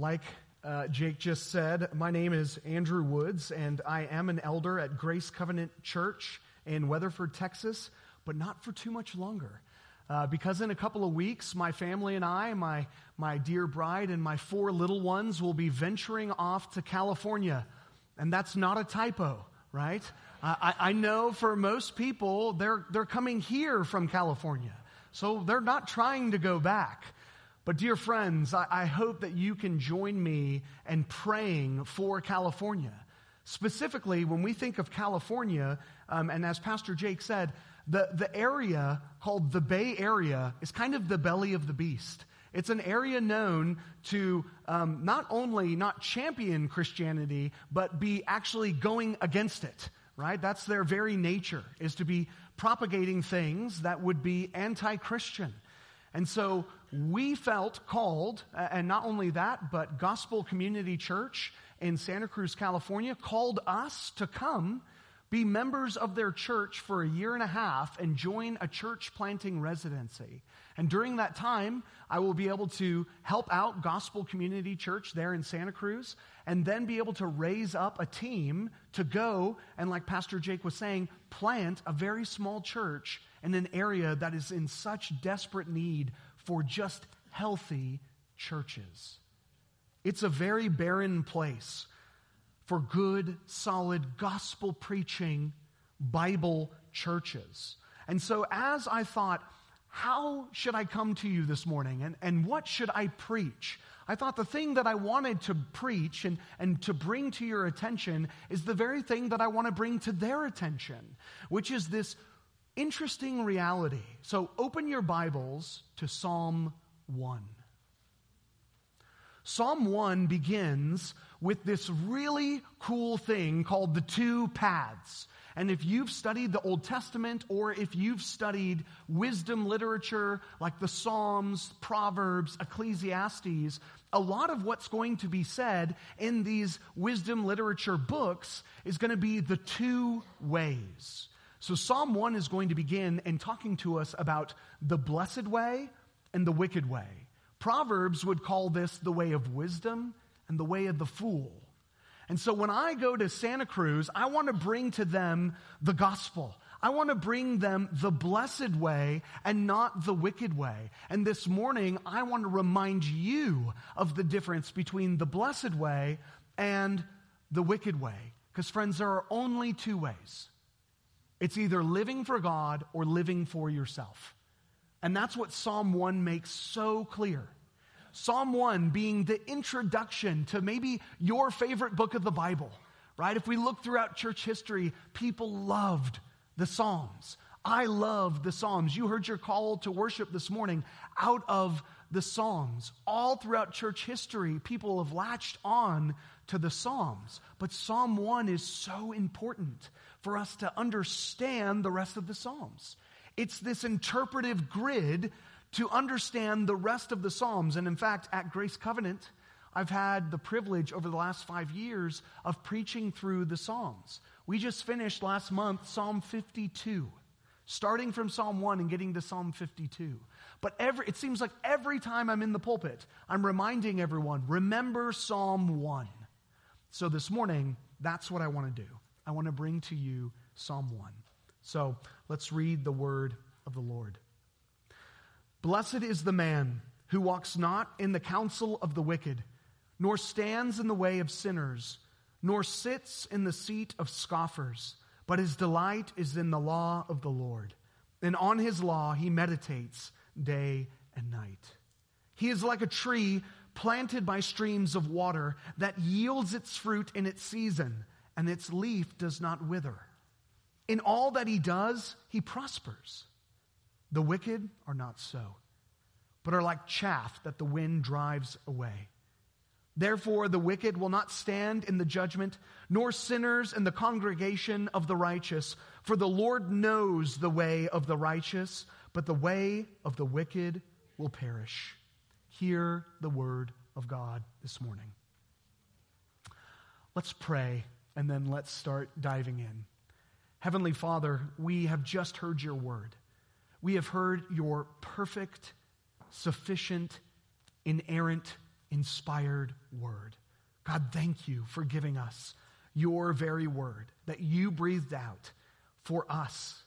Like uh, Jake just said, my name is Andrew Woods, and I am an elder at Grace Covenant Church in Weatherford, Texas, but not for too much longer. Uh, because in a couple of weeks, my family and I, my, my dear bride, and my four little ones will be venturing off to California. And that's not a typo, right? I, I know for most people, they're, they're coming here from California. So they're not trying to go back. But, dear friends, I, I hope that you can join me in praying for California. Specifically, when we think of California, um, and as Pastor Jake said, the, the area called the Bay Area is kind of the belly of the beast. It's an area known to um, not only not champion Christianity, but be actually going against it, right? That's their very nature, is to be propagating things that would be anti Christian. And so we felt called, and not only that, but Gospel Community Church in Santa Cruz, California, called us to come be members of their church for a year and a half and join a church planting residency. And during that time, I will be able to help out Gospel Community Church there in Santa Cruz and then be able to raise up a team to go and, like Pastor Jake was saying, plant a very small church in an area that is in such desperate need for just healthy churches. It's a very barren place for good, solid, gospel preaching Bible churches. And so, as I thought, how should I come to you this morning and, and what should I preach? I thought the thing that I wanted to preach and, and to bring to your attention is the very thing that I want to bring to their attention, which is this interesting reality. So open your Bibles to Psalm 1. Psalm 1 begins with this really cool thing called the two paths. And if you've studied the Old Testament or if you've studied wisdom literature like the Psalms, Proverbs, Ecclesiastes, a lot of what's going to be said in these wisdom literature books is going to be the two ways. So, Psalm 1 is going to begin in talking to us about the blessed way and the wicked way. Proverbs would call this the way of wisdom and the way of the fool. And so, when I go to Santa Cruz, I want to bring to them the gospel. I want to bring them the blessed way and not the wicked way. And this morning, I want to remind you of the difference between the blessed way and the wicked way. Because, friends, there are only two ways it's either living for God or living for yourself. And that's what Psalm 1 makes so clear. Psalm 1 being the introduction to maybe your favorite book of the Bible, right? If we look throughout church history, people loved the Psalms. I love the Psalms. You heard your call to worship this morning out of the Psalms. All throughout church history, people have latched on to the Psalms. But Psalm 1 is so important for us to understand the rest of the Psalms. It's this interpretive grid to understand the rest of the Psalms. And in fact, at Grace Covenant, I've had the privilege over the last five years of preaching through the Psalms. We just finished last month Psalm 52, starting from Psalm 1 and getting to Psalm 52. But every, it seems like every time I'm in the pulpit, I'm reminding everyone, remember Psalm 1. So this morning, that's what I want to do. I want to bring to you Psalm 1. So let's read the word of the Lord. Blessed is the man who walks not in the counsel of the wicked, nor stands in the way of sinners, nor sits in the seat of scoffers, but his delight is in the law of the Lord. And on his law he meditates day and night. He is like a tree planted by streams of water that yields its fruit in its season and its leaf does not wither. In all that he does, he prospers. The wicked are not so, but are like chaff that the wind drives away. Therefore, the wicked will not stand in the judgment, nor sinners in the congregation of the righteous. For the Lord knows the way of the righteous, but the way of the wicked will perish. Hear the word of God this morning. Let's pray and then let's start diving in. Heavenly Father, we have just heard your word. We have heard your perfect, sufficient, inerrant inspired word. God, thank you for giving us your very word that you breathed out for us,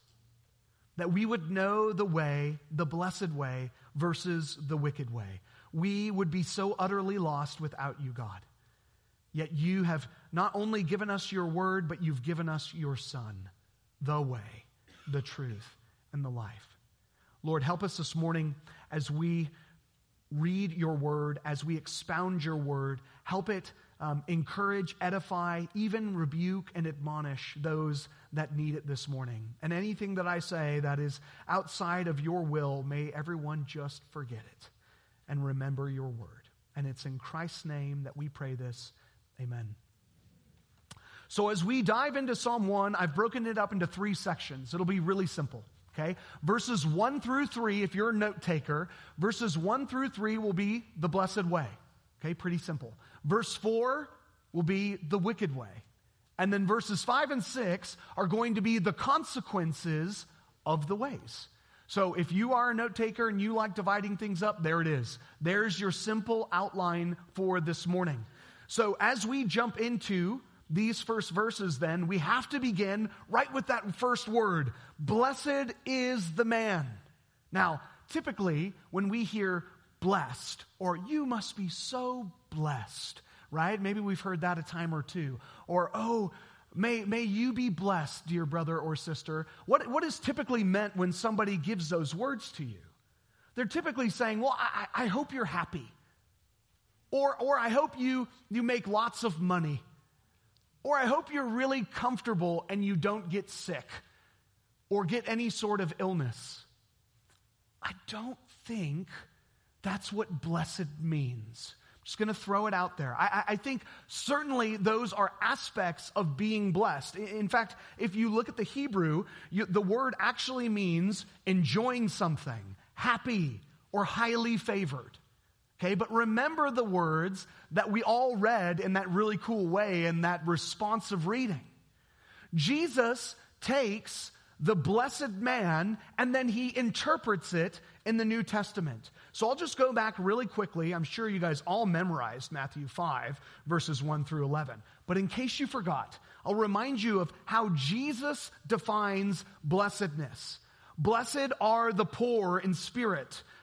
that we would know the way, the blessed way, versus the wicked way. We would be so utterly lost without you, God. Yet you have not only given us your word, but you've given us your Son, the way, the truth, and the life. Lord, help us this morning as we read your word, as we expound your word. Help it um, encourage, edify, even rebuke and admonish those that need it this morning. And anything that I say that is outside of your will, may everyone just forget it and remember your word. And it's in Christ's name that we pray this. Amen. So, as we dive into Psalm 1, I've broken it up into three sections. It'll be really simple. Okay? Verses 1 through 3, if you're a note taker, verses 1 through 3 will be the blessed way. Okay, pretty simple. Verse 4 will be the wicked way. And then verses 5 and 6 are going to be the consequences of the ways. So if you are a note taker and you like dividing things up, there it is. There's your simple outline for this morning. So as we jump into these first verses, then, we have to begin right with that first word Blessed is the man. Now, typically, when we hear blessed, or you must be so blessed, right? Maybe we've heard that a time or two. Or, oh, may, may you be blessed, dear brother or sister. What, what is typically meant when somebody gives those words to you? They're typically saying, well, I, I hope you're happy. Or, or I hope you, you make lots of money. Or I hope you're really comfortable and you don't get sick or get any sort of illness. I don't think that's what blessed means. I'm just going to throw it out there. I, I, think certainly those are aspects of being blessed. In fact, if you look at the Hebrew, you, the word actually means enjoying something, happy, or highly favored. Okay, but remember the words that we all read in that really cool way in that responsive reading. Jesus takes the blessed man and then he interprets it in the New Testament. So I'll just go back really quickly. I'm sure you guys all memorized Matthew 5, verses 1 through 11. But in case you forgot, I'll remind you of how Jesus defines blessedness. Blessed are the poor in spirit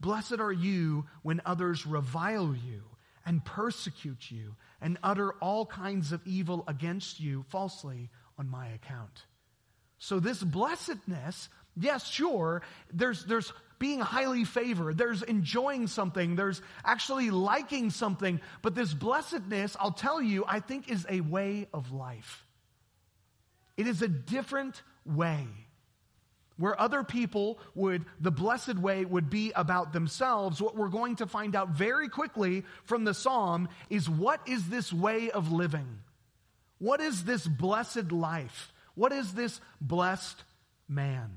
Blessed are you when others revile you and persecute you and utter all kinds of evil against you falsely on my account. So, this blessedness, yes, sure, there's, there's being highly favored, there's enjoying something, there's actually liking something, but this blessedness, I'll tell you, I think is a way of life. It is a different way where other people would, the blessed way would be about themselves, what we're going to find out very quickly from the psalm is what is this way of living? What is this blessed life? What is this blessed man?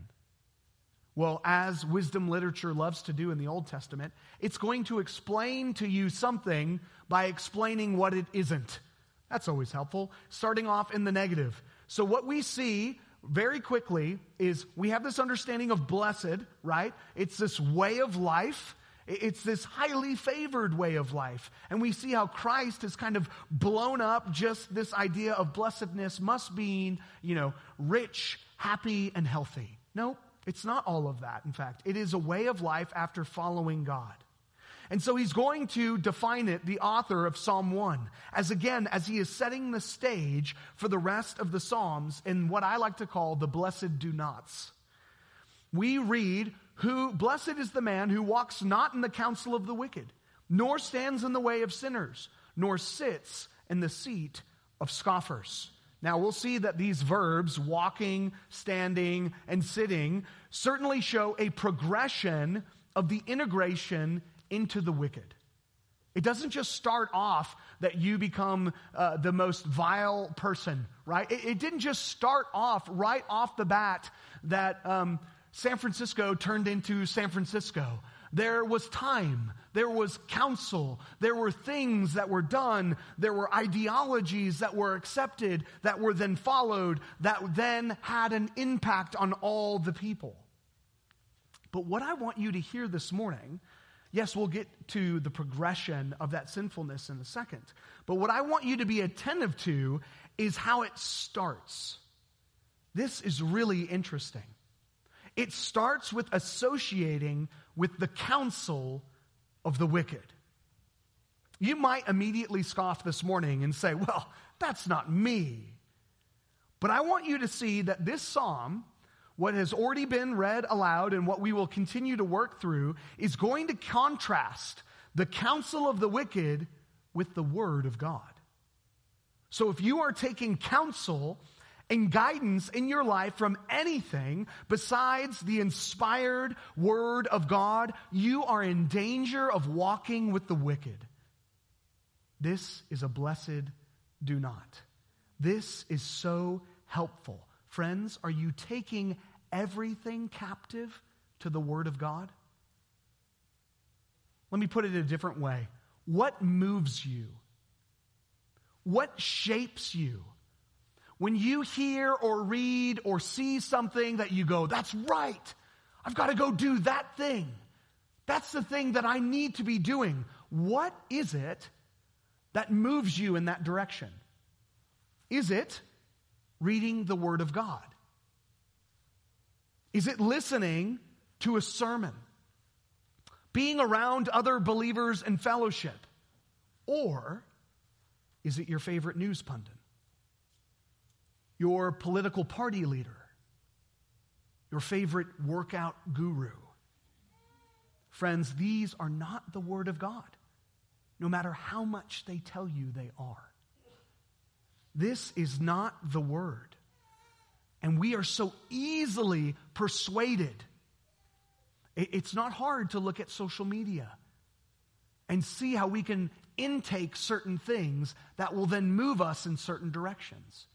Well, as wisdom literature loves to do in the Old Testament, it's going to explain to you something by explaining what it isn't. That's always helpful. Starting off in the negative. So, what we see very quickly is we have this understanding of blessed, right? It's this way of life. It's this highly favored way of life. And we see how Christ has kind of blown up just this idea of blessedness must mean, you know, rich, happy, and healthy. No, it's not all of that, in fact. It is a way of life after following God. And so he's going to define it, the author of Psalm 1, as again, as he is setting the stage for the rest of the Psalms in what I like to call the blessed do nots. We read, who blessed is the man who walks not in the counsel of the wicked, nor stands in the way of sinners, nor sits in the seat of scoffers. Now, we'll see that these verbs, walking, standing, and sitting, certainly show a progression of the integration into the wicked. It doesn't just start off that you become uh, the most vile person, right? It, it, didn't just start off right off the bat that um, San Francisco turned into San Francisco. There was time, there was counsel, there were things that were done, there were ideologies that were accepted, that were then followed, that then had an impact on all the people. But what I want you to hear this morning, yes, we'll get to the progression of that sinfulness in a second, but what I want you to be attentive to is how it starts. This is really interesting. It starts with associating with the counsel of the wicked. You might immediately scoff this morning and say, Well, that's not me. But I want you to see that this psalm, what has already been read aloud and what we will continue to work through, is going to contrast the counsel of the wicked with the word of God. So if you are taking counsel and guidance in your life from anything besides the inspired word of God, you are in danger of walking with the wicked. This is a blessed do not. This is so helpful. Friends, are you taking everything captive to the Word of God? Let me put it a different way. What moves you? What shapes you? When you hear or read or see something that you go, that's right. I've got to go do that thing. That's the thing that I need to be doing. What is it that moves you in that direction? Is it reading the Word of God? Is it listening to a sermon? Being around other believers and fellowship? Or is it your favorite news pundit? your political party leader, your favorite workout guru. Friends, these are not the Word of God, no matter how much they tell you they are. This is not the Word. And we are so easily persuaded. It's not hard to look at social media and see how we can intake certain things that will then move us in certain directions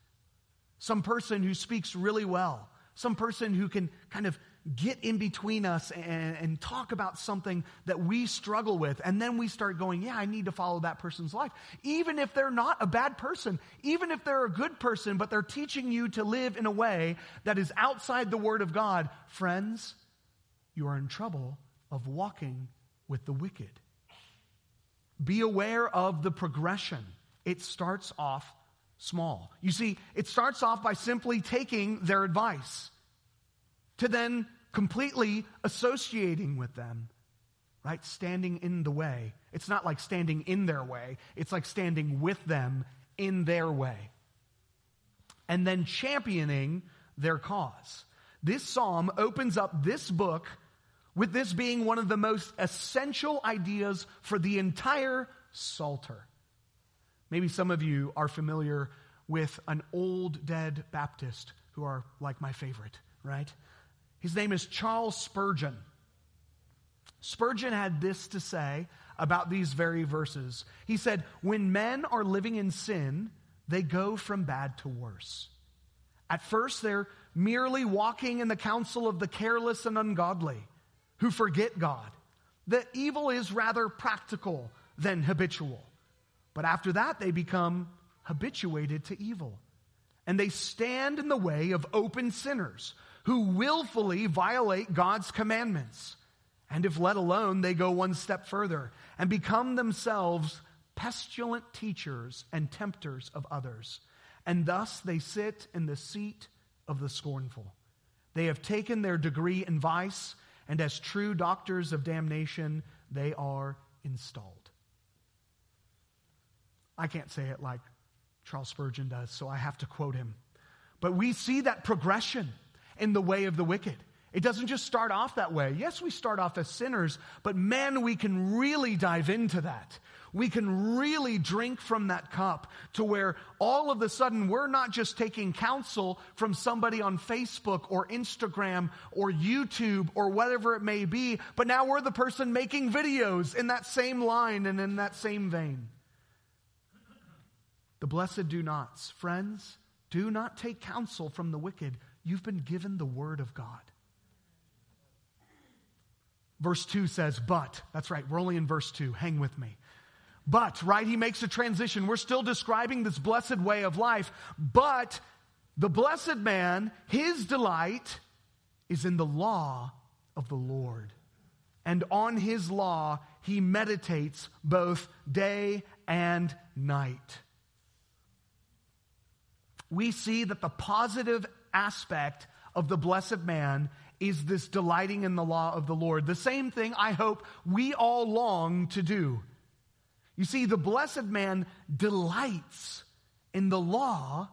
some person who speaks really well, some person who can kind of get in between us and, and, talk about something that we struggle with. And then we start going, yeah, I need to follow that person's life. Even if they're not a bad person, even if they're a good person, but they're teaching you to live in a way that is outside the Word of God, friends, you are in trouble of walking with the wicked. Be aware of the progression. It starts off small. You see, it starts off by simply taking their advice to then completely associating with them, right? Standing in the way. It's not like standing in their way, it's like standing with them in their way. And then championing their cause. This psalm opens up this book with this being one of the most essential ideas for the entire Psalter. Maybe some of you are familiar with an old dead Baptist who are like my favorite, right? His name is Charles Spurgeon. Spurgeon had this to say about these very verses. He said, When men are living in sin, they go from bad to worse. At first, they're merely walking in the counsel of the careless and ungodly who forget God. The evil is rather practical than habitual. But after that, they become habituated to evil. And they stand in the way of open sinners who willfully violate God's commandments. And if let alone, they go one step further and become themselves pestilent teachers and tempters of others. And thus they sit in the seat of the scornful. They have taken their degree in vice, and as true doctors of damnation, they are installed. I can't say it like Charles Spurgeon does, so I have to quote him. But we see that progression in the way of the wicked. It doesn't just start off that way. Yes, we start off as sinners, but man, we can really dive into that. We can really drink from that cup to where all of a sudden we're not just taking counsel from somebody on Facebook or Instagram or YouTube or whatever it may be, but now we're the person making videos in that same line and in that same vein. The blessed do nots. Friends, do not take counsel from the wicked. You've been given the word of God. Verse 2 says, but. That's right, we're only in verse 2. Hang with me. But, right, he makes a transition. We're still describing this blessed way of life, but the blessed man, his delight is in the law of the Lord. And on his law, he meditates both day and night. We see that the positive aspect of the blessed man is this delighting in the law of the Lord. The same thing I hope we all long to do. You see, the blessed man delights in the law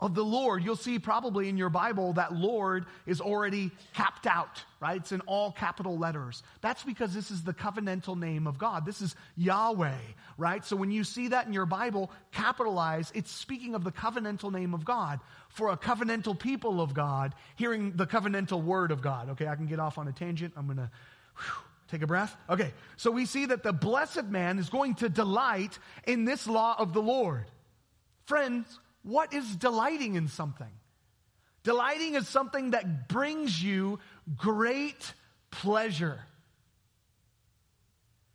of the Lord. You'll see probably in your Bible that Lord is already capped out, right? It's in all capital letters. That's because this is the covenantal name of God. This is Yahweh, right? So when you see that in your Bible capitalize, it's speaking of the covenantal name of God. For a covenantal people of God, hearing the covenantal word of God. Okay, I can get off on a tangent. I'm going to Take a breath. Okay, so we see that the blessed man is going to delight in this law of the Lord. Friends, what is delighting in something? Delighting is something that brings you great pleasure.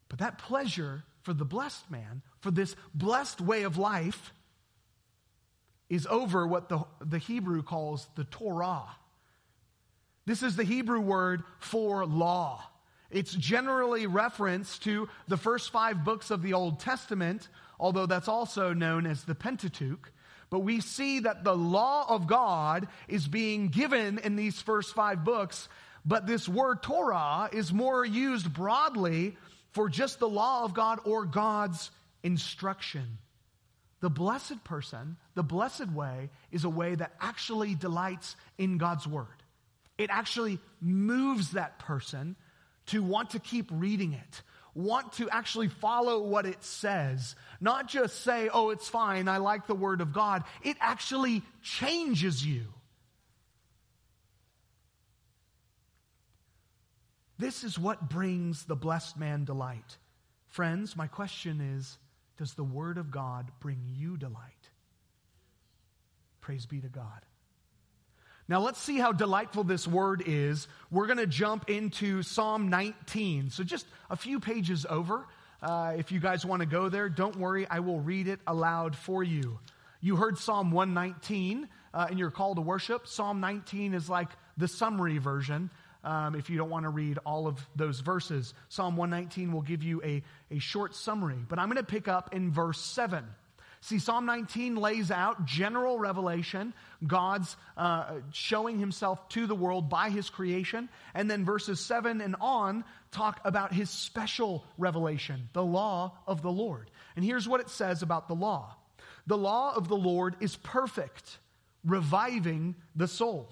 But that pleasure for the blessed man, for this blessed way of life, is over what the, the Hebrew calls the Torah. This is the Hebrew word for law. It's generally referenced to the first five books of the Old Testament, although that's also known as the Pentateuch. But we see that the law of God is being given in these first five books, but this word Torah is more used broadly for just the law of God or God's instruction. The blessed person, the blessed way, is a way that actually delights in God's word. It actually moves that person to want to keep reading it, want to actually follow what it says, not just say, oh, it's fine, I like the Word of God. It actually changes you. This is what brings the blessed man delight. Friends, my question is Does the Word of God bring you delight? Praise be to God. Now let's see how delightful this word is. We're going to jump into Psalm 19. So just a few pages over. Uh, if you guys want to go there, don't worry, I will read it aloud for you. You heard Psalm 119 uh, in your call to worship. Psalm 19 is like the summary version. Um, if you don't want to read all of those verses, Psalm 119 will give you a, a short summary. But I'm going to pick up in verse 7. See, Psalm 19 lays out general revelation, God's uh, showing himself to the world by his creation. And then verses 7 and on talk about his special revelation, the law of the Lord. And here's what it says about the law The law of the Lord is perfect, reviving the soul.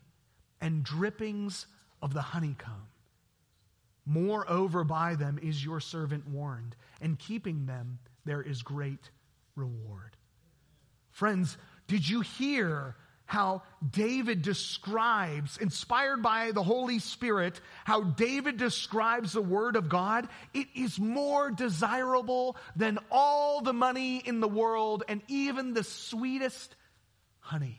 and drippings of the honeycomb. Moreover, by them is your servant warned, and keeping them there is great reward. Friends, did you hear how David describes, inspired by the Holy Spirit, how David describes the Word of God? It is more desirable than all the money in the world and even the sweetest honey.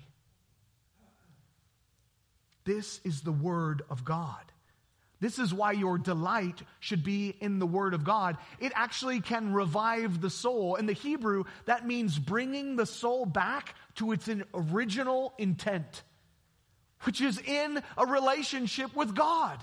This is the Word of God. This is why your delight should be in the Word of God. It actually can revive the soul. In the Hebrew, that means bringing the soul back to its original intent, which is in a relationship with God.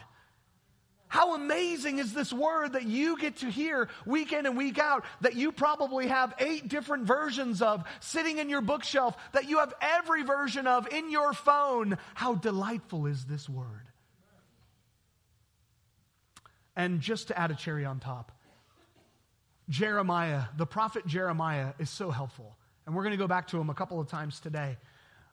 How amazing is this word that you get to hear week in and week out that you probably have eight different versions of sitting in your bookshelf, that you have every version of in your phone? How delightful is this word? And just to add a cherry on top, Jeremiah, the prophet Jeremiah, is so helpful. And we're going to go back to him a couple of times today.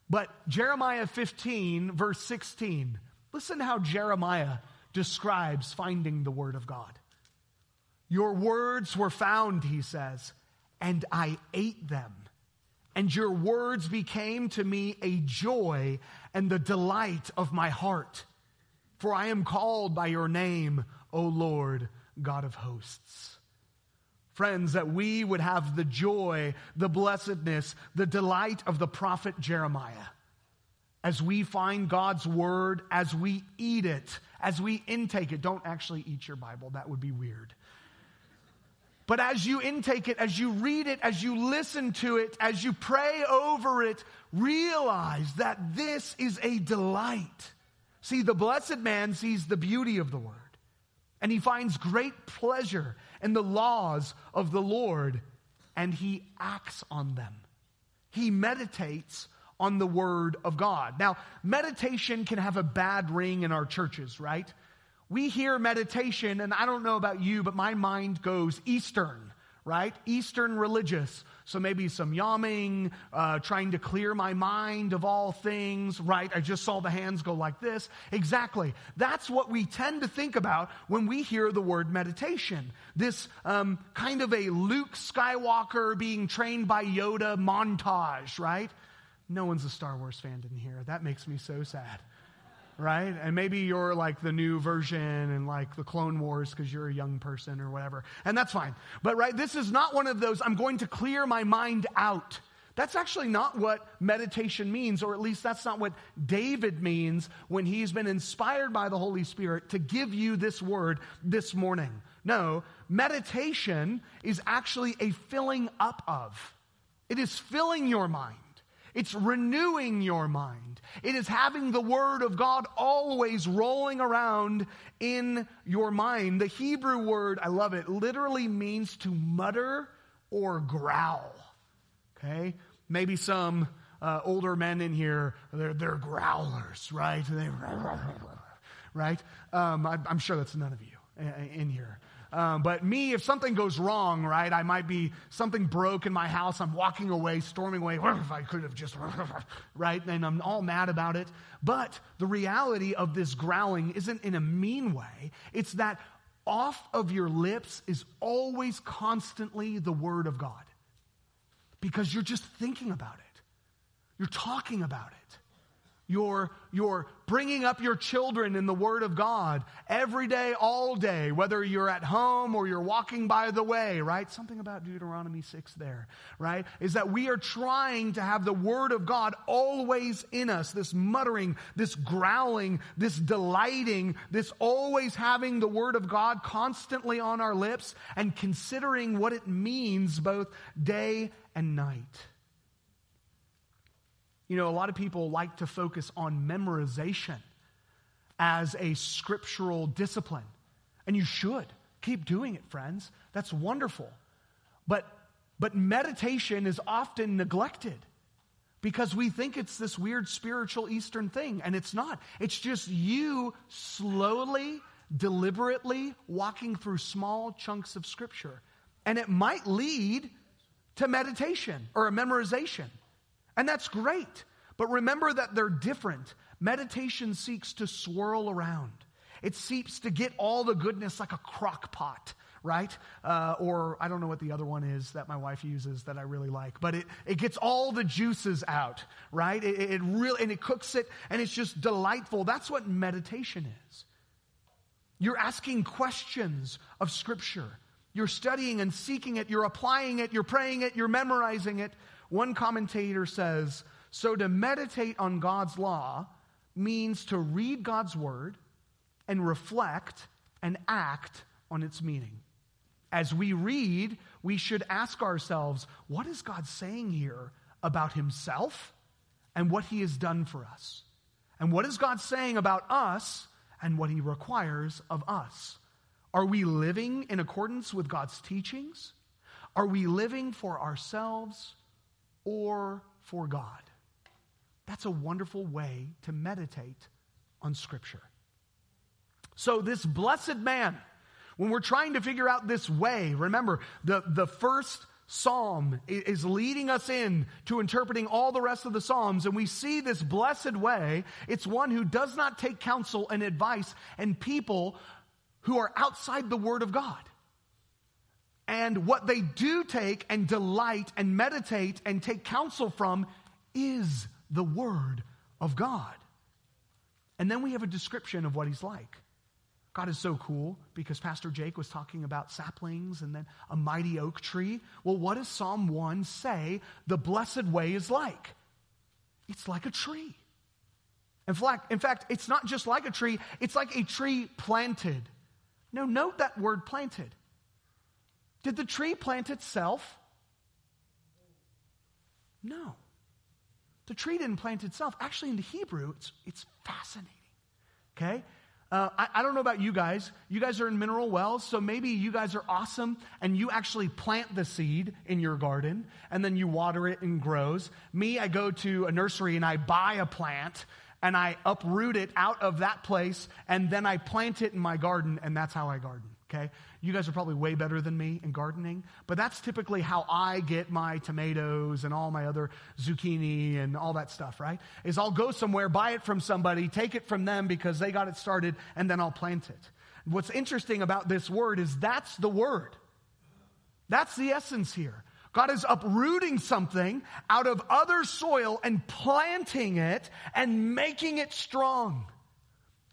But Jeremiah 15, verse 16, listen how Jeremiah describes finding the Word of God. Your words were found, he says, and I ate them. And your words became to me a joy and the delight of my heart. For I am called by your name, O Lord, God of hosts. Friends, that we would have the joy, the blessedness, the delight of the prophet Jeremiah as we find God's word, as we eat it, as we intake it. Don't actually eat your Bible, that would be weird. But as you intake it, as you read it, as you listen to it, as you pray over it, realize that this is a delight. See, the blessed man sees the beauty of the word, and he finds great pleasure in the laws of the Lord, and he acts on them. He meditates on the Word of God. Now, meditation can have a bad ring in our churches, right? We hear meditation, and I don't know about you, but my mind goes Eastern, right? Eastern religious. So maybe some yamming, uh, trying to clear my mind of all things, right? I just saw the hands go like this. Exactly. That's what we tend to think about when we hear the word meditation. This um, kind of a Luke Skywalker being trained by Yoda montage, right? No one's a Star Wars fan in here. That makes me so sad. Right? And maybe you're like the new version and like the Clone Wars because you're a young person or whatever. And that's fine. But, right, this is not one of those, I'm going to clear my mind out. That's actually not what meditation means, or at least that's not what David means when he's been inspired by the Holy Spirit to give you this word this morning. No, meditation is actually a filling up of, it is filling your mind. It's renewing your mind. It is having the Word of God always rolling around in your mind. The Hebrew word, I love it, literally means to mutter or growl. Okay? Maybe some uh, older men in here, they're, they're growlers, right? They, right? Um, I, I'm sure that's none of you uh, in here. Um, but me, if something goes wrong, right, I might be something broke in my house. I'm walking away, storming away. If I could have just, right, and I'm all mad about it. But the reality of this growling isn't in a mean way. It's that off of your lips is always constantly the word of God because you're just thinking about it. You're talking about it. You're, you're bringing up your children in the Word of God every day, all day, whether you're at home or you're walking by the way, right? Something about Deuteronomy 6 there, right? Is that we are trying to have the Word of God always in us. This muttering, this growling, this delighting, this always having the Word of God constantly on our lips and considering what it means both day and night. You know, a lot of people like to focus on memorization as a scriptural discipline. And you should. Keep doing it, friends. That's wonderful. But, but meditation is often neglected because we think it's this weird spiritual Eastern thing, and it's not. It's just you slowly, deliberately walking through small chunks of scripture. And it might lead to meditation or a memorization. And that's great. But remember that they're different. Meditation seeks to swirl around. It seeks to get all the goodness like a crock pot, right? Uh, or I don't know what the other one is that my wife uses that I really like, but it, it gets all the juices out, right? It, it really, and it cooks it and it's just delightful. That's what meditation is. You're asking questions of Scripture. You're studying and seeking it. You're applying it. You're praying it. You're memorizing it. One commentator says, so to meditate on God's law means to read God's word and reflect and act on its meaning. As we read, we should ask ourselves, what is God saying here about himself and what he has done for us? And what is God saying about us and what he requires of us. Are we living in accordance with God's teachings? Are we living for ourselves or for God? That's a wonderful way to meditate on Scripture. So, this blessed man, when we're trying to figure out this way, remember, the, the first psalm is leading us in to interpreting all the rest of the psalms and we see this blessed way it's one who does not take counsel and advice and people who are outside the word of god and what they do take and delight and meditate and take counsel from is the word of god and then we have a description of what he's like God is so cool because Pastor Jake was talking about saplings and then a mighty oak tree. Well, what does Psalm 1 say the blessed way is like? It's like a tree. In fact, in fact, it's not just like a tree, it's like a tree planted. Now, note that word planted. Did the tree plant itself? No. The tree didn't plant itself. Actually, in the Hebrew, it's, it's fascinating. Okay? Uh, I, I, don't know about you guys. You guys are in mineral wells, so maybe you guys are awesome and you actually plant the seed in your garden and then you water it and grows. Me, I go to a nursery and I buy a plant and I uproot it out of that place and then I plant it in my garden and that's how I garden okay? You guys are probably way better than me in gardening, but that's typically how I get my tomatoes and all my other zucchini and all that stuff, right? Is I'll go somewhere, buy it from somebody, take it from them because they got it started, and then I'll plant it. What's interesting about this word is that's the word. That's the essence here. God is uprooting something out of other soil and planting it and making it strong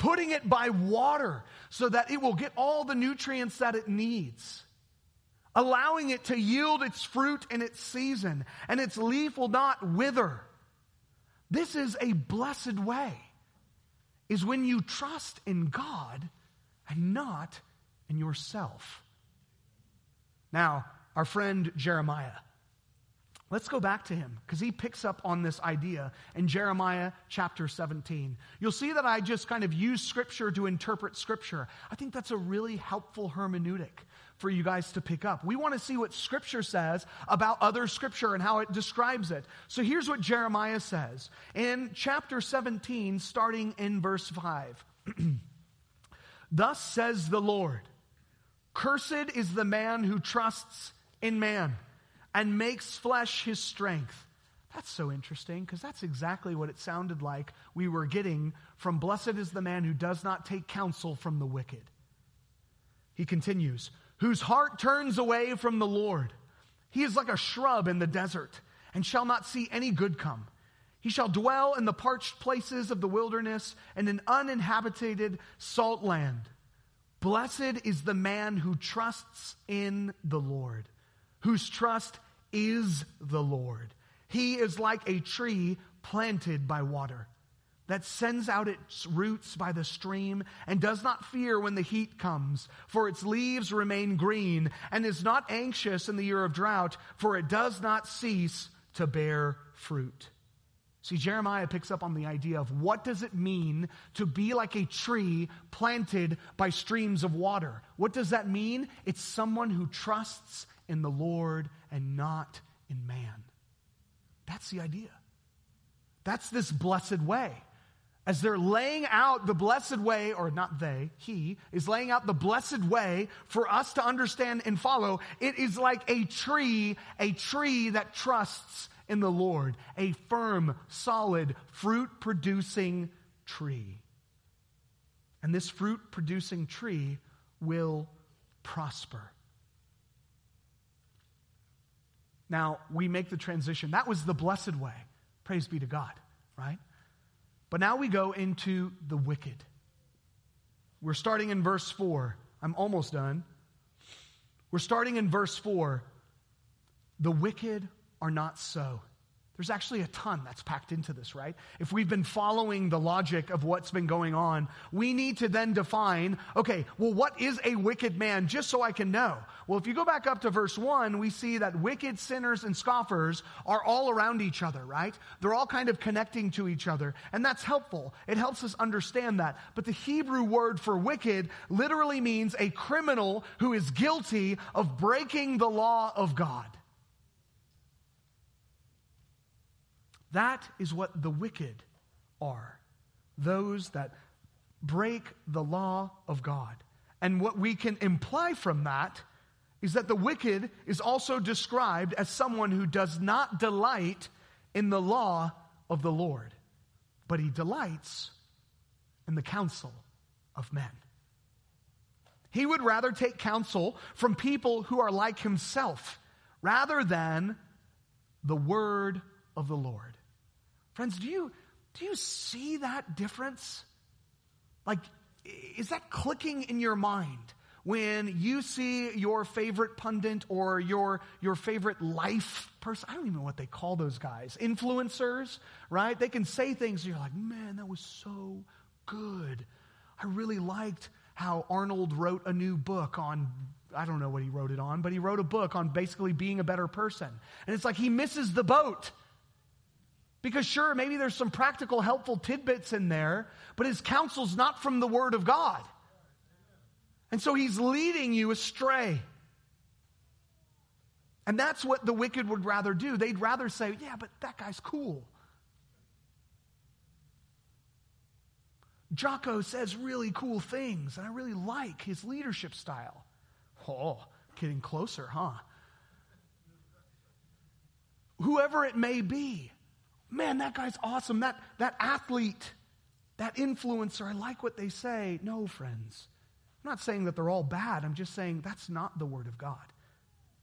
putting it by water so that it will get all the nutrients that it needs, allowing it to yield its fruit in its season, and its leaf will not wither. This is a blessed way, is when you trust in God and not in yourself. Now, our friend Jeremiah Let's go back to him because he picks up on this idea in Jeremiah chapter 17. You'll see that I just kind of use scripture to interpret scripture. I think that's a really helpful hermeneutic for you guys to pick up. We want to see what scripture says about other scripture and how it describes it. So here's what Jeremiah says in chapter 17, starting in verse 5. Thus says the Lord Cursed is the man who trusts in man and makes flesh his strength. That's so interesting because that's exactly what it sounded like we were getting from Blessed is the man who does not take counsel from the wicked. He continues, whose heart turns away from the Lord. He is like a shrub in the desert and shall not see any good come. He shall dwell in the parched places of the wilderness and in uninhabited salt land. Blessed is the man who trusts in the Lord whose trust is the Lord. He is like a tree planted by water that sends out its roots by the stream and does not fear when the heat comes, for its leaves remain green, and is not anxious in the year of drought, for it does not cease to bear fruit. See, Jeremiah picks up on the idea of what does it mean to be like a tree planted by streams of water? What does that mean? It's someone who trusts in the Lord and not in man. That's the idea. That's this blessed way. As they're laying out the blessed way, or not they, he is laying out the blessed way for us to understand and follow. It is like a tree, a tree that trusts in the Lord, a firm, solid, fruit producing tree. And this fruit producing tree will prosper. Now, we make the transition. That was the blessed way. Praise be to God, right? But now we go into the wicked. We're starting in verse 4. I'm almost done. We're starting in verse 4. The wicked are not so. There's actually a ton that's packed into this, right? If we've been following the logic of what's been going on, we need to then define okay, well, what is a wicked man, just so I can know? Well, if you go back up to verse 1, we see that wicked sinners and scoffers are all around each other, right? They're all kind of connecting to each other, and that's helpful. It helps us understand that. But the Hebrew word for wicked literally means a criminal who is guilty of breaking the law of God. That is what the wicked are those that break the law of God. And what we can imply from that is that the wicked is also described as someone who does not delight in the law of the Lord, but he delights in the counsel of men. He would rather take counsel from people who are like himself rather than the word of the Lord. Friends, do you, do you see that difference? Like, is that clicking in your mind when you see your favorite pundit or your, your favorite life person? I don't even know what they call those guys. Influencers, right? They can say things, and you're like, man, that was so good. I really liked how Arnold wrote a new book on I don't know what he wrote it on, but he wrote a book on basically being a better person. And it's like he misses the boat. Because sure, maybe there's some practical, helpful tidbits in there, but his counsel's not from the Word of God. And so he's leading you astray. And that's what the wicked would rather do. They'd rather say, yeah, but that guy's cool. Jocko says really cool things, and I really like his leadership style. Oh, getting closer, huh? Whoever it may be, man, that guy's awesome. That, that athlete, that influencer, I like what they say. No, friends. I'm not saying that they're all bad. I'm just saying that's not the Word of God.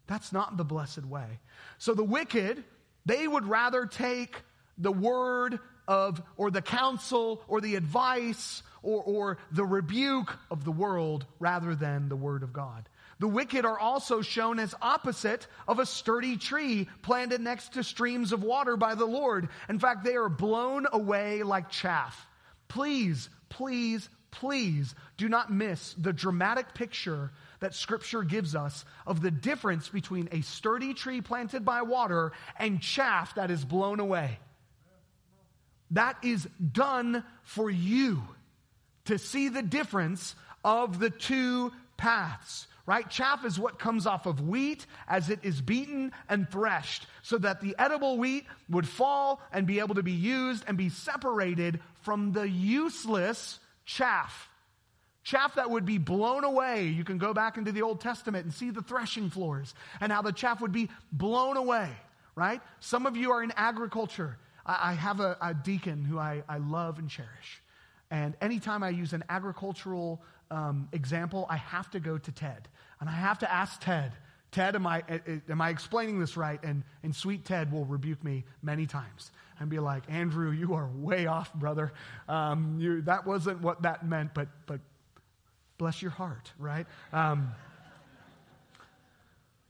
That's not the blessed way. So the wicked, they would rather take the word of, or the counsel, or the advice, or, or the rebuke of the world rather than the word of God. The wicked are also shown as opposite of a sturdy tree planted next to streams of water by the Lord. In fact, they are blown away like chaff. Please, please, please do not miss the dramatic picture that Scripture gives us of the difference between a sturdy tree planted by water and chaff that is blown away. That is done for you to see the difference of the two paths right? Chaff is what comes off of wheat as it is beaten and threshed, so that the edible wheat would fall and be able to be used and be separated from the useless chaff. Chaff that would be blown away. You can go back into the Old Testament and see the threshing floors and how the chaff would be blown away, right? Some of you are in agriculture. I, have a, a, deacon who I, I love and cherish. And anytime I use an agricultural um, example, I have to go to Ted. And I have to ask Ted, Ted, am I, am I explaining this right? And, and sweet Ted will rebuke me many times and be like, Andrew, you are way off, brother. Um, you, that wasn't what that meant, but, but bless your heart, right? Um,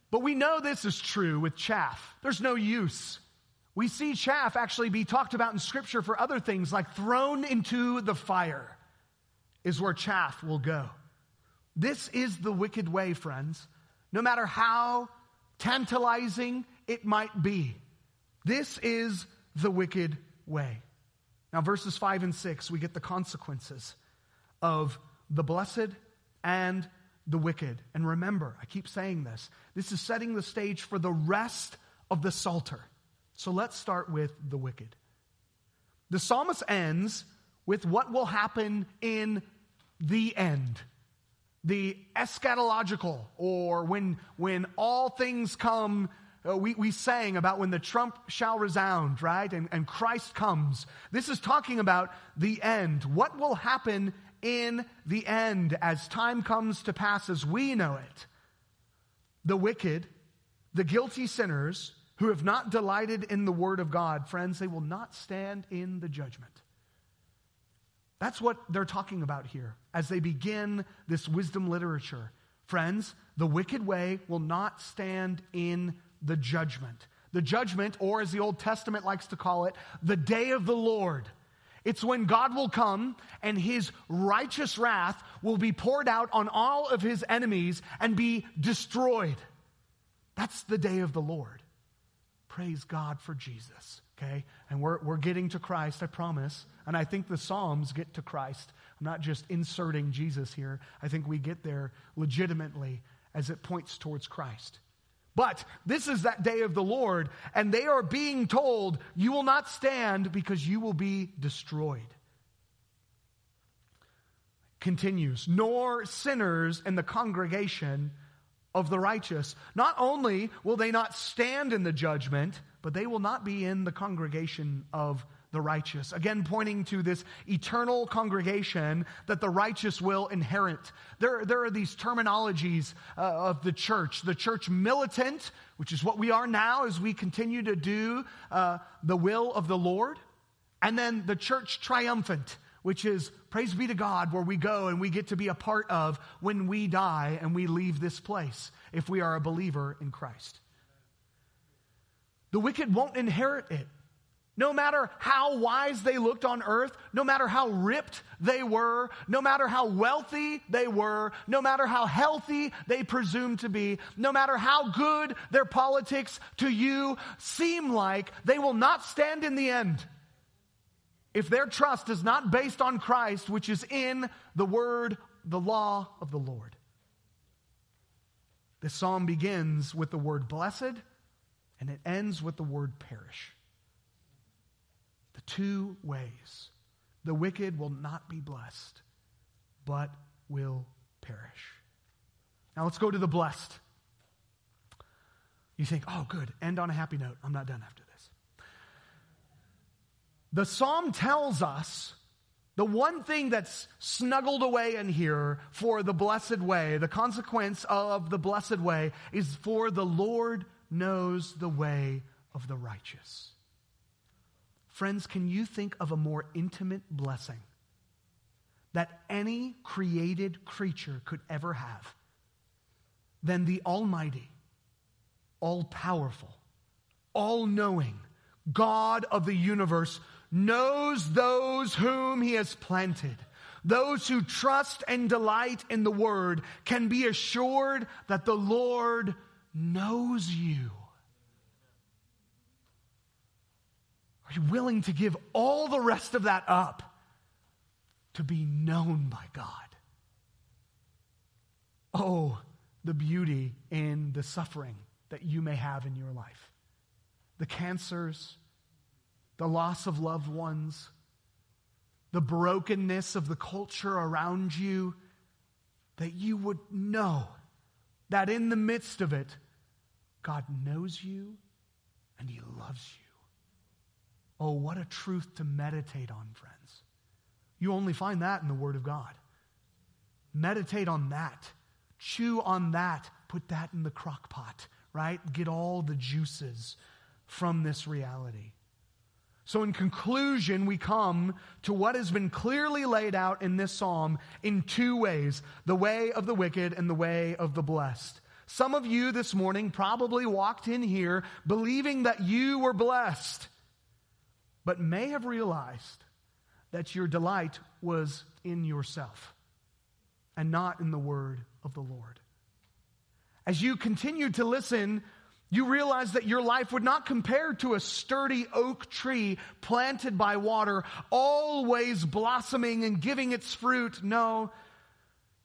but we know this is true with chaff. There's no use. We see chaff actually be talked about in Scripture for other things, like thrown into the fire is where chaff will go. This is the wicked way, friends. No matter how tantalizing it might be, this is the wicked way. Now, verses 5 and 6, we get the consequences of the blessed and the wicked. And remember, I keep saying this, this is setting the stage for the rest of the Psalter. So let's start with the wicked. The psalmist ends with what will happen in the end the eschatological, or when, when all things come, uh, we, we sang about when the trump shall resound, right? And, and Christ comes. This is talking about the end. What will happen in the end as time comes to pass as we know it? The wicked, the guilty sinners who have not delighted in the word of God, friends, they will not stand in the judgment. That's what they're talking about here as they begin this wisdom literature. Friends, the wicked way will not stand in the judgment. The judgment, or as the Old Testament likes to call it, the day of the Lord. It's when God will come and his righteous wrath will be poured out on all of his enemies and be destroyed. That's the day of the Lord. Praise God for Jesus, okay? And we're, we're getting to Christ, I promise. And I think the Psalms get to Christ. I'm not just inserting Jesus here. I think we get there legitimately as it points towards Christ. But this is that day of the Lord, and they are being told, You will not stand because you will be destroyed. Continues, nor sinners in the congregation of the righteous. Not only will they not stand in the judgment, but they will not be in the congregation of the righteous. Again, pointing to this eternal congregation that the righteous will inherit. There, there are these terminologies uh, of the church the church militant, which is what we are now as we continue to do uh, the will of the Lord, and then the church triumphant. Which is, praise be to God, where we go and we get to be a part of when we die and we leave this place if we are a believer in Christ. The wicked won't inherit it. No matter how wise they looked on earth, no matter how ripped they were, no matter how wealthy they were, no matter how healthy they presumed to be, no matter how good their politics to you seem like, they will not stand in the end. If their trust is not based on Christ, which is in the word, the law of the Lord. This psalm begins with the word blessed and it ends with the word perish. The two ways. The wicked will not be blessed, but will perish. Now let's go to the blessed. You think, oh, good, end on a happy note. I'm not done after. The psalm tells us the one thing that's snuggled away in here for the blessed way, the consequence of the blessed way, is for the Lord knows the way of the righteous. Friends, can you think of a more intimate blessing that any created creature could ever have than the Almighty, all powerful, all knowing God of the universe knows those whom he has planted. Those who trust and delight in the word can be assured that the Lord knows you. Are you willing to give all the rest of that up to be known by God? Oh, the beauty in the suffering that you may have in your life. The cancers, the loss of loved ones, the brokenness of the culture around you, that you would know that in the midst of it, God knows you and He loves you. Oh, what a truth to meditate on, friends. You only find that in the Word of God. Meditate on that. Chew on that. Put that in the crock pot, right? Get all the juices from this reality. So, in conclusion, we come to what has been clearly laid out in this psalm in two ways the way of the wicked and the way of the blessed. Some of you this morning probably walked in here believing that you were blessed but may have realized that your delight was in yourself and not in the word of the Lord. As you continued to listen, you realize that your life would not compare to a sturdy oak tree planted by water, always blossoming and giving its fruit. No,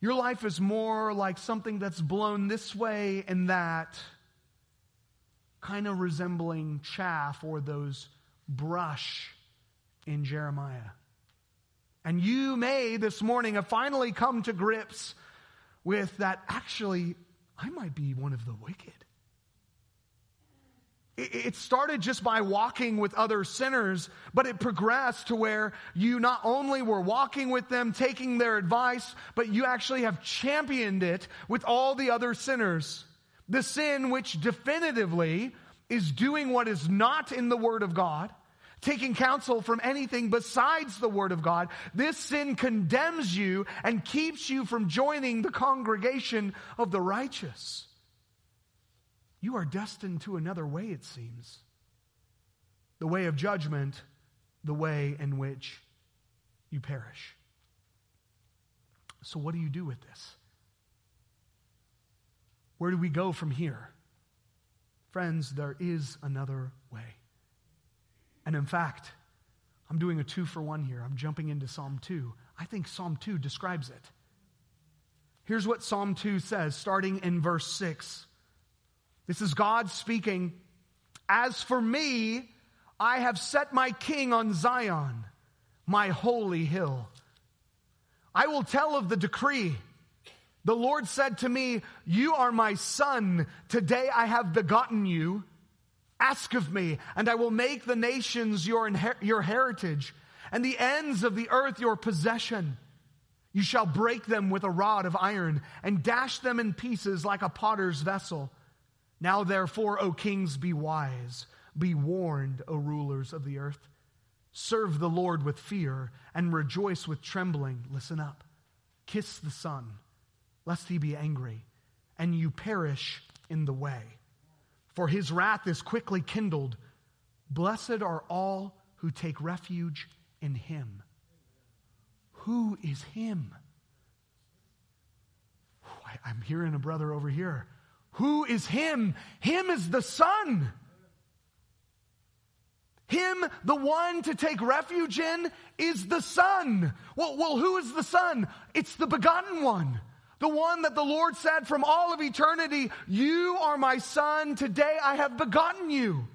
your life is more like something that's blown this way and that, kind of resembling chaff or those brush in Jeremiah. And you may this morning have finally come to grips with that actually, I might be one of the wicked. It started just by walking with other sinners, but it progressed to where you not only were walking with them, taking their advice, but you actually have championed it with all the other sinners. The sin which definitively is doing what is not in the Word of God, taking counsel from anything besides the Word of God, this sin condemns you and keeps you from joining the congregation of the righteous. You are destined to another way, it seems. The way of judgment, the way in which you perish. So, what do you do with this? Where do we go from here? Friends, there is another way. And in fact, I'm doing a two for one here. I'm jumping into Psalm 2. I think Psalm 2 describes it. Here's what Psalm 2 says, starting in verse 6. This is God speaking. As for me, I have set my king on Zion, my holy hill. I will tell of the decree. The Lord said to me, You are my son. Today I have begotten you. Ask of me, and I will make the nations your, inher- your heritage, and the ends of the earth your possession. You shall break them with a rod of iron, and dash them in pieces like a potter's vessel. Now, therefore, O kings, be wise. Be warned, O rulers of the earth. Serve the Lord with fear, and rejoice with trembling. Listen up. Kiss the Son lest he be angry, and you perish in the way. For his wrath is quickly kindled. Blessed are all who take refuge in him. Who is him? I, am hearing a brother over here. Who is him? Him is the Son. Him, the one to take refuge in, is the Son. Well, well, who is the Son? It's the begotten one. The one that the Lord said from all of eternity, You are my son, today I have begotten you.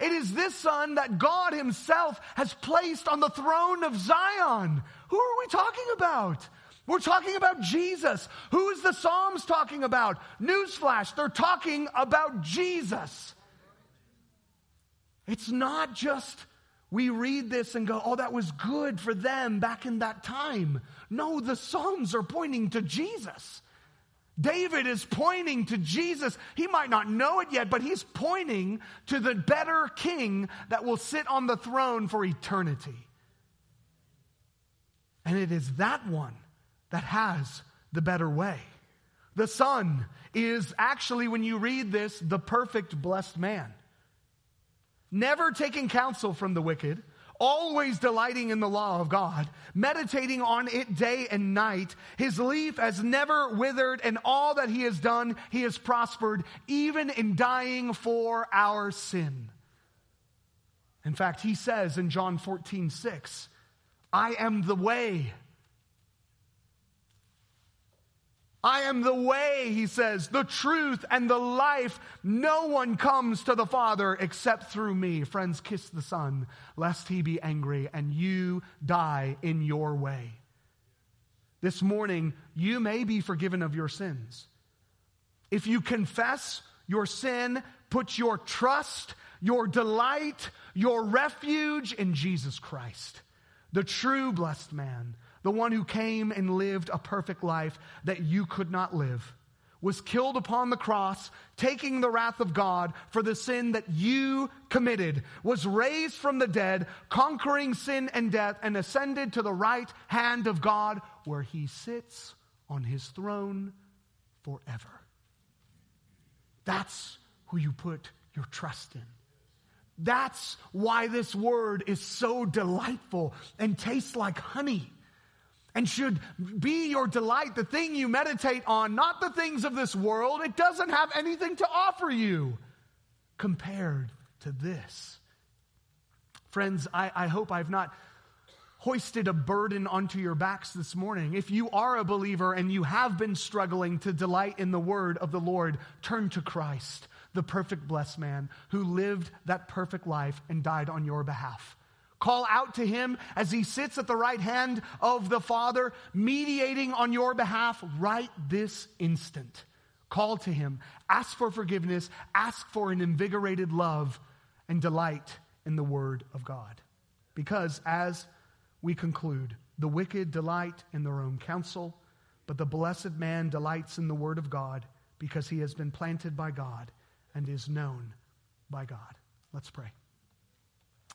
It is this son that God himself has placed on the throne of Zion. Who are we talking about? We're talking about Jesus. Who is the Psalms talking about? Newsflash, they're talking about Jesus. It's not just we read this and go, oh, that was good for them back in that time. No, the Psalms are pointing to Jesus. David is pointing to Jesus. He might not know it yet, but he's pointing to the better king that will sit on the throne for eternity. And it is that one that has the better way. The Son is actually, when you read this, the perfect blessed man never taking counsel from the wicked, always delighting in the law of God, meditating on it day and night. His leaf has never withered, and all that he has done, he has prospered, even in dying for our sin. In fact, he says in John 14, 6, I am the way, I am the way, he says, the truth and the life. No one comes to the Father except through me. Friends, kiss the Son, lest he be angry and you die in your way. This morning, you may be forgiven of your sins. If you confess your sin, put your trust, your delight, your refuge in Jesus Christ, the true blessed man the one who came and lived a perfect life that you could not live, was killed upon the cross, taking the wrath of God for the sin that you committed, was raised from the dead, conquering sin and death, and ascended to the right hand of God, where he sits on his throne forever. That's who you put your trust in. That's why this word is so delightful and tastes like honey and should be your delight, the thing you meditate on, not the things of this world. It doesn't have anything to offer you compared to this. Friends, I, I hope I've not hoisted a burden onto your backs this morning. If you are a believer and you have been struggling to delight in the word of the Lord, turn to Christ, the perfect blessed man who lived that perfect life and died on your behalf. Call out to him as he sits at the right hand of the Father, mediating on your behalf right this instant. Call to him, ask for forgiveness, ask for an invigorated love, and delight in the Word of God. Because as we conclude, the wicked delight in their own counsel, but the blessed man delights in the Word of God because he has been planted by God and is known by God. Let's pray.